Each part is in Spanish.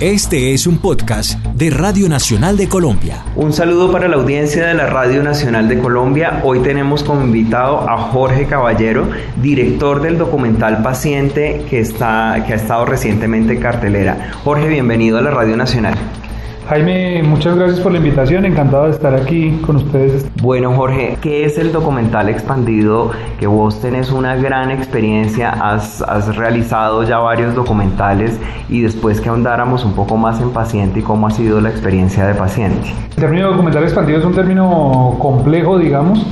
Este es un podcast de Radio Nacional de Colombia. Un saludo para la audiencia de la Radio Nacional de Colombia. Hoy tenemos como invitado a Jorge Caballero, director del documental Paciente que, está, que ha estado recientemente en cartelera. Jorge, bienvenido a la Radio Nacional. Jaime, muchas gracias por la invitación, encantado de estar aquí con ustedes. Bueno, Jorge, ¿qué es el documental expandido? Que vos tenés una gran experiencia, has, has realizado ya varios documentales y después que ahondáramos un poco más en paciente y cómo ha sido la experiencia de paciente. El término documental expandido es un término complejo, digamos,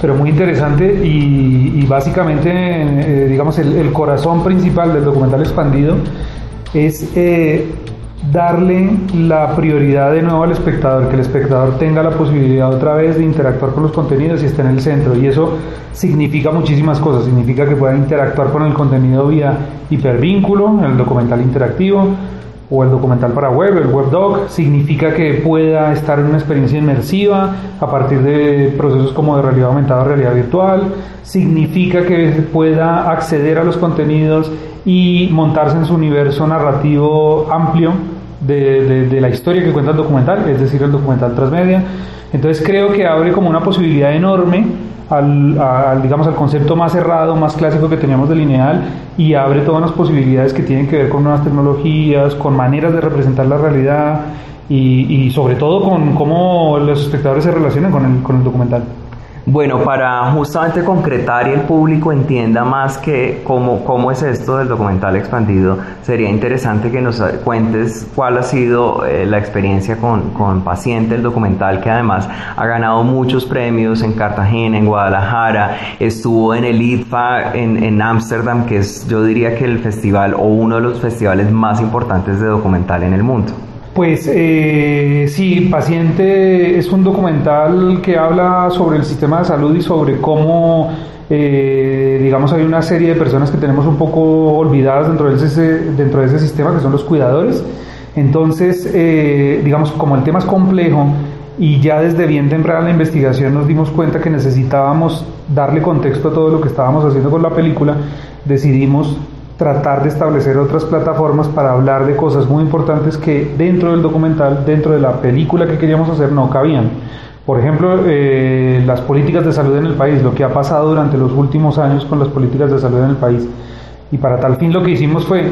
pero muy interesante y, básicamente, eh, digamos, el, el, corazón principal del documental expandido es... Eh, darle la prioridad de nuevo al espectador, que el espectador tenga la posibilidad otra vez de interactuar con los contenidos y esté en el centro. Y eso significa muchísimas cosas. Significa que pueda interactuar con el contenido vía hipervínculo, el documental interactivo o el documental para web, el webdoc. Significa que pueda estar en una experiencia inmersiva a partir de procesos como de realidad aumentada, realidad virtual. Significa que pueda acceder a los contenidos y montarse en su universo narrativo amplio de, la historia que cuenta el documental, es decir, el documental transmedia. Entonces creo que abre como una posibilidad enorme al, digamos, al concepto más cerrado, más clásico que teníamos de lineal y abre todas las posibilidades que tienen que ver con nuevas tecnologías, con maneras de representar la realidad y, sobre todo con cómo los espectadores se relacionan con el, con el documental. Bueno, para justamente concretar y el público entienda más que cómo, cómo es esto del documental expandido, sería interesante que nos cuentes cuál ha sido eh, la experiencia con, con, Paciente, el documental que además ha ganado muchos premios en Cartagena, en Guadalajara, estuvo en el IDFA en Ámsterdam, que es yo diría que el festival o uno de los festivales más importantes de documental en el mundo. Pues eh, sí, Paciente es un documental que habla sobre el sistema de salud y sobre cómo, eh, digamos, hay una serie de personas que tenemos un poco olvidadas dentro de ese, dentro de ese sistema, que son los cuidadores. Entonces, eh, digamos, como el tema es complejo y ya desde bien temprana la investigación nos dimos cuenta que necesitábamos darle contexto a todo lo que estábamos haciendo con la película, decidimos tratar de establecer otras plataformas para hablar de cosas muy importantes que dentro del documental, dentro de la película que queríamos hacer, no cabían. Por ejemplo, eh, las políticas de salud en el país, lo que ha pasado durante los últimos años con las políticas de salud en el país. Y para tal fin lo que hicimos fue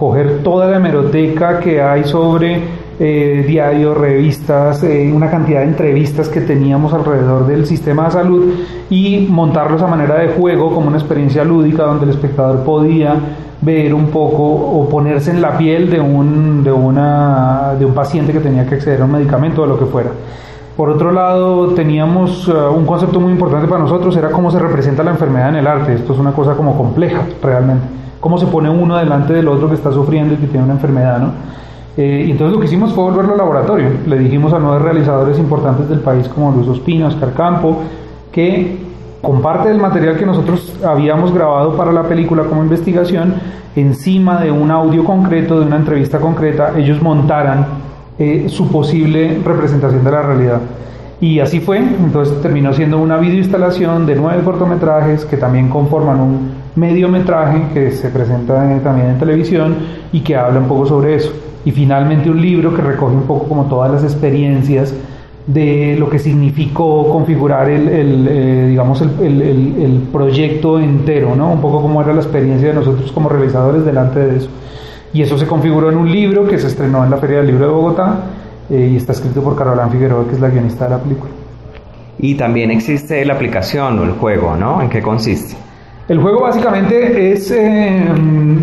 coger toda la hemeroteca que hay sobre eh, diarios, revistas, eh, una cantidad de entrevistas que teníamos alrededor del sistema de salud y montarlos a manera de juego como una experiencia lúdica donde el espectador podía ver un poco o ponerse en la piel de un, de una, de un paciente que tenía que acceder a un medicamento o lo que fuera. Por otro lado, teníamos eh, un concepto muy importante para nosotros, era cómo se representa la enfermedad en el arte. Esto es una cosa como compleja, realmente. Cómo se pone uno delante del otro que está sufriendo y que tiene una enfermedad, ¿no? Eh, entonces lo que hicimos fue volverlo laboratorio. Le dijimos a nueve realizadores importantes del país como Luis Ospino, Oscar Campo, que con parte del material que nosotros habíamos grabado para la película como investigación, encima de un audio concreto, de una entrevista concreta, ellos montaran eh, su posible representación de la realidad. Y así fue, entonces terminó siendo una videoinstalación de nueve cortometrajes que también conforman un mediometraje que se presenta también en televisión y que habla un poco sobre eso y finalmente un libro que recoge un poco como todas las experiencias de lo que significó configurar el, eh, digamos el, el, proyecto entero, ¿no? Un poco como era la experiencia de nosotros como realizadores delante de eso. Y eso se configuró en un libro que se estrenó en la Feria del Libro de Bogotá eh, y está escrito por Carolán Figueroa, que es la guionista de la película. Y también existe la aplicación o el juego, ¿no? ¿En qué consiste? El juego básicamente es, eh,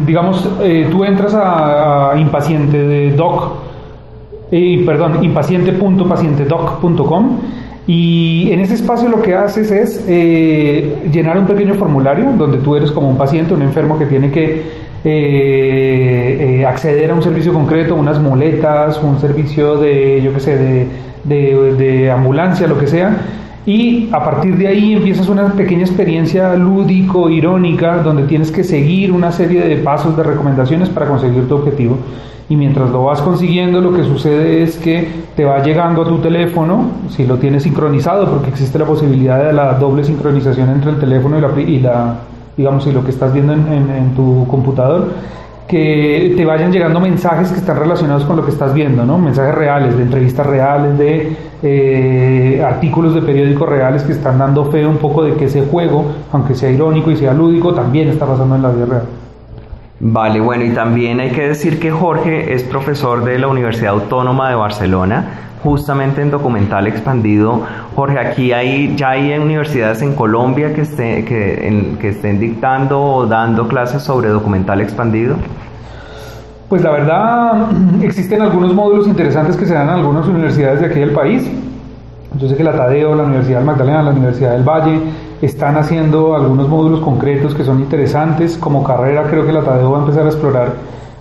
digamos, eh, tú entras a, Impaciente de Doc, eh, perdón, impaciente.pacientedoc.com y en ese espacio lo que haces es llenar un pequeño formulario donde tú eres como un paciente, un enfermo que tiene que acceder a un servicio concreto, unas muletas, un servicio de, yo qué sé, de, de ambulancia, lo que sea y a partir de ahí empiezas una pequeña experiencia lúdico, irónica, donde tienes que seguir una serie de pasos, de recomendaciones para conseguir tu objetivo. Y mientras lo vas consiguiendo, lo que sucede es que te va llegando a tu teléfono, si lo tienes sincronizado, porque existe la posibilidad de la doble sincronización entre el teléfono y la, y la digamos, y lo que estás viendo en, tu computador, que te vayan llegando mensajes que están relacionados con lo que estás viendo, ¿no? Mensajes reales, de entrevistas reales, de eh, artículos de periódicos reales que están dando fe un poco de que ese juego, aunque sea irónico y sea lúdico, también está pasando en la vida real. Vale, bueno, y también hay que decir que Jorge es profesor de la Universidad Autónoma de Barcelona, justamente en documental expandido. Jorge, aquí hay, ya hay universidades en Colombia que, esté, que, estén dictando o dando clases sobre documental expandido. Pues la verdad, existen algunos módulos interesantes que se dan en algunas universidades de aquí del país. Yo sé que la Tadeo, la Universidad del Magdalena, la Universidad del Valle están haciendo algunos módulos concretos que son interesantes. Como carrera creo que la Tadeo va a empezar a explorar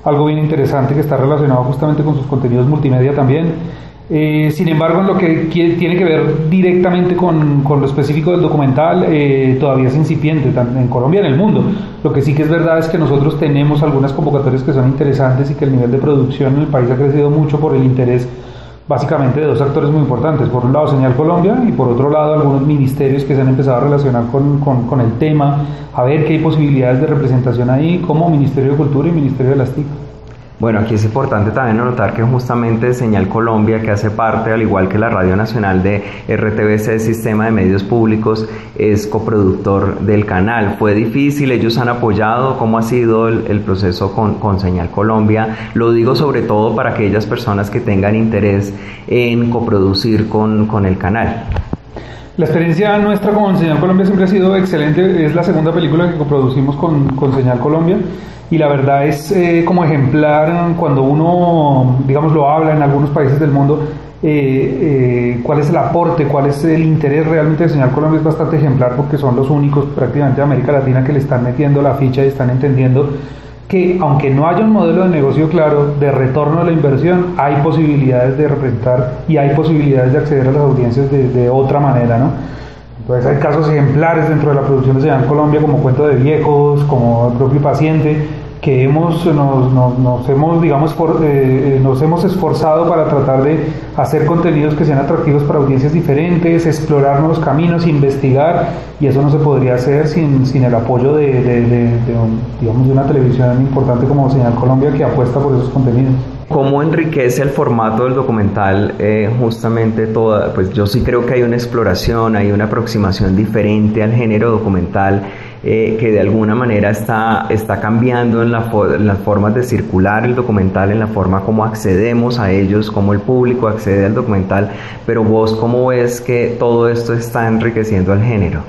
algo bien interesante que está relacionado justamente con sus contenidos multimedia también. Eh, sin embargo, en lo que tiene que ver directamente con, lo específico del documental, eh, todavía es incipiente, en Colombia y en el mundo. Lo que sí que es verdad es que nosotros tenemos algunas convocatorias que son interesantes y que el nivel de producción en el país ha crecido mucho por el interés básicamente de dos actores muy importantes. Por un lado, Señal Colombia y por otro lado, algunos ministerios que se han empezado a relacionar con, con, con el tema, a ver qué hay posibilidades de representación ahí, como Ministerio de Cultura y Ministerio de las TIC. Bueno, aquí es importante también notar que justamente Señal Colombia, que hace parte, al igual que la Radio Nacional de RTBC, Sistema de Medios Públicos, es coproductor del canal. Fue difícil, ellos han apoyado cómo ha sido el, proceso con, con, Señal Colombia. Lo digo sobre todo para aquellas personas que tengan interés en coproducir con, con el canal. La experiencia nuestra con Señal Colombia siempre ha sido excelente. Es la segunda película que coproducimos con, con Señal Colombia y la verdad es eh, como ejemplar cuando uno, digamos, lo habla en algunos países del mundo, eh, eh, cuál es el aporte, cuál es el interés realmente de Señal Colombia es bastante ejemplar porque son los únicos prácticamente de América Latina que le están metiendo la ficha y están entendiendo que aunque no haya un modelo de negocio claro de retorno a la inversión, hay posibilidades de representar y hay posibilidades de acceder a las audiencias de, otra manera, ¿no? Entonces hay casos ejemplares dentro de la producción de Señal Colombia, como Cuento de Viejos, como El propio paciente, que hemos, nos, nos, hemos, digamos, eh, eh, nos hemos esforzado para tratar de hacer contenidos que sean atractivos para audiencias diferentes, explorar nuevos caminos, investigar, y eso no se podría hacer sin, sin el apoyo de, de, de, digamos, de una televisión importante como Señal Colombia que apuesta por esos contenidos. ¿Cómo enriquece el formato del documental eh, justamente toda? Pues yo sí creo que hay una exploración, hay una aproximación diferente al género documental eh, que de alguna manera está, está cambiando en, la las formas de circular el documental, en la forma como accedemos a ellos, como el público accede al documental, pero vos cómo ves que todo esto está enriqueciendo al género?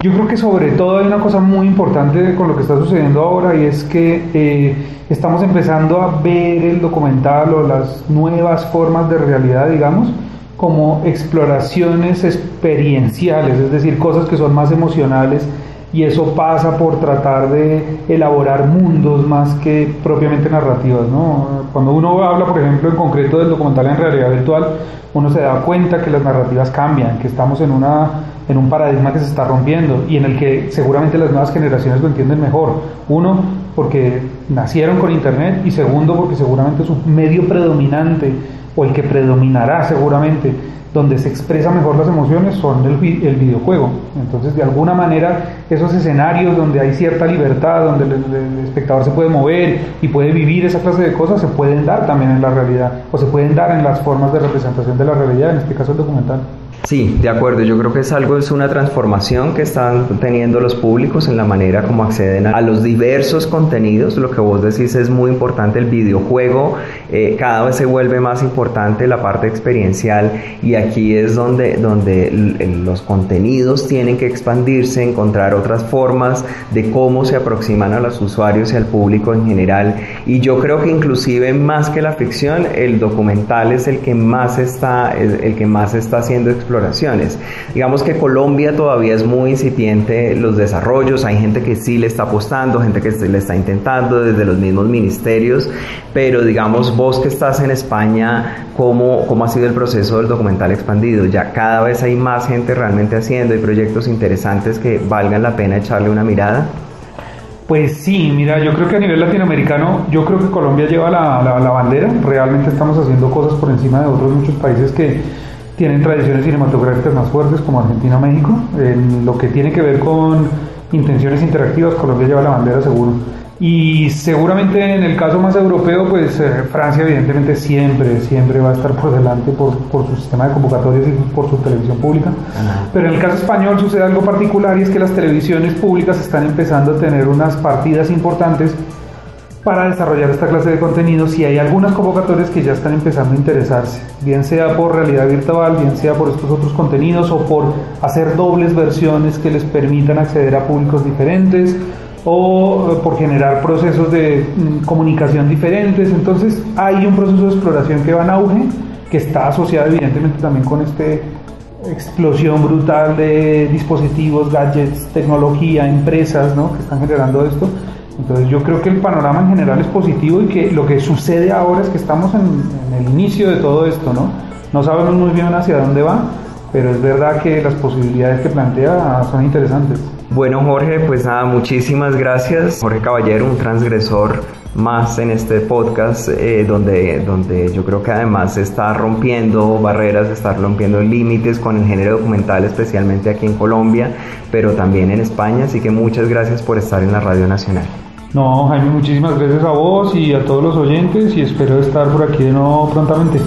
Yo creo que sobre todo hay una cosa muy importante con lo que está sucediendo ahora y es que eh, estamos empezando a ver el documental o las nuevas formas de realidad, digamos, como exploraciones experienciales, es decir, cosas que son más emocionales y eso pasa por tratar de elaborar mundos más que propiamente narrativas. ¿no? Cuando uno habla, por ejemplo, en concreto del documental en realidad virtual, uno se da cuenta que las narrativas cambian, que estamos en, una, en un paradigma que se está rompiendo y en el que seguramente las nuevas generaciones lo entienden mejor. Uno, porque nacieron con Internet y segundo, porque seguramente su medio predominante o el que predominará seguramente donde se expresa mejor las emociones son el, el, videojuego. Entonces, de alguna manera, esos escenarios donde hay cierta libertad, donde el, el, espectador se puede mover y puede vivir esa clase de cosas, se pueden dar también en la realidad, o se pueden dar en las formas de representación de la realidad, en este caso el documental. Sí, de acuerdo. Yo creo que es algo, es una transformación que están teniendo los públicos en la manera como acceden a, los diversos contenidos. Lo que vos decís es muy importante. El videojuego eh, cada vez se vuelve más importante la parte experiencial y aquí es donde, donde los contenidos tienen que expandirse, encontrar otras formas de cómo se aproximan a los usuarios y al público en general. Y yo creo que inclusive más que la ficción, el documental es el que más está, el que más está haciendo Digamos que Colombia todavía es muy incipiente los desarrollos, hay gente que sí le está apostando, gente que le está intentando desde los mismos ministerios, pero digamos vos que estás en España, ¿cómo, cómo ha sido el proceso del documental expandido? Ya cada vez hay más gente realmente haciendo, hay proyectos interesantes que valgan la pena echarle una mirada. Pues sí, mira, yo creo que a nivel latinoamericano, yo creo que Colombia lleva la, la, la bandera, realmente estamos haciendo cosas por encima de otros muchos países que tienen tradiciones cinematográficas más fuertes como Argentina o México. En lo que tiene que ver con intenciones interactivas, Colombia lleva la bandera seguro. Y seguramente en el caso más europeo, pues eh, Francia evidentemente siempre, siempre va a estar por delante por, por su sistema de convocatorias y por su televisión pública. Pero en el caso español sucede algo particular y es que las televisiones públicas están empezando a tener unas partidas importantes para desarrollar esta clase de contenidos y hay algunas convocatorias que ya están empezando a interesarse, bien sea por realidad virtual, bien sea por estos otros contenidos o por hacer dobles versiones que les permitan acceder a públicos diferentes o eh, por generar procesos de mm, comunicación diferentes. Entonces hay un proceso de exploración que va en auge, que está asociado evidentemente también con esta explosión brutal de dispositivos, gadgets, tecnología, empresas ¿no? que están generando esto. Entonces yo creo que el panorama en general es positivo y que lo que sucede ahora es que estamos en, el inicio de todo esto, ¿no? No sabemos muy bien hacia dónde va, pero es verdad que las posibilidades que plantea son interesantes. Bueno Jorge, pues nada, muchísimas gracias. Jorge Caballero, un transgresor más en este podcast, eh, donde, donde yo creo que además se está rompiendo barreras, se está rompiendo límites con el género documental, especialmente aquí en Colombia, pero también en España. Así que muchas gracias por estar en la Radio Nacional. No, Jaime, muchísimas gracias a vos y a todos los oyentes y espero estar por aquí de nuevo prontamente.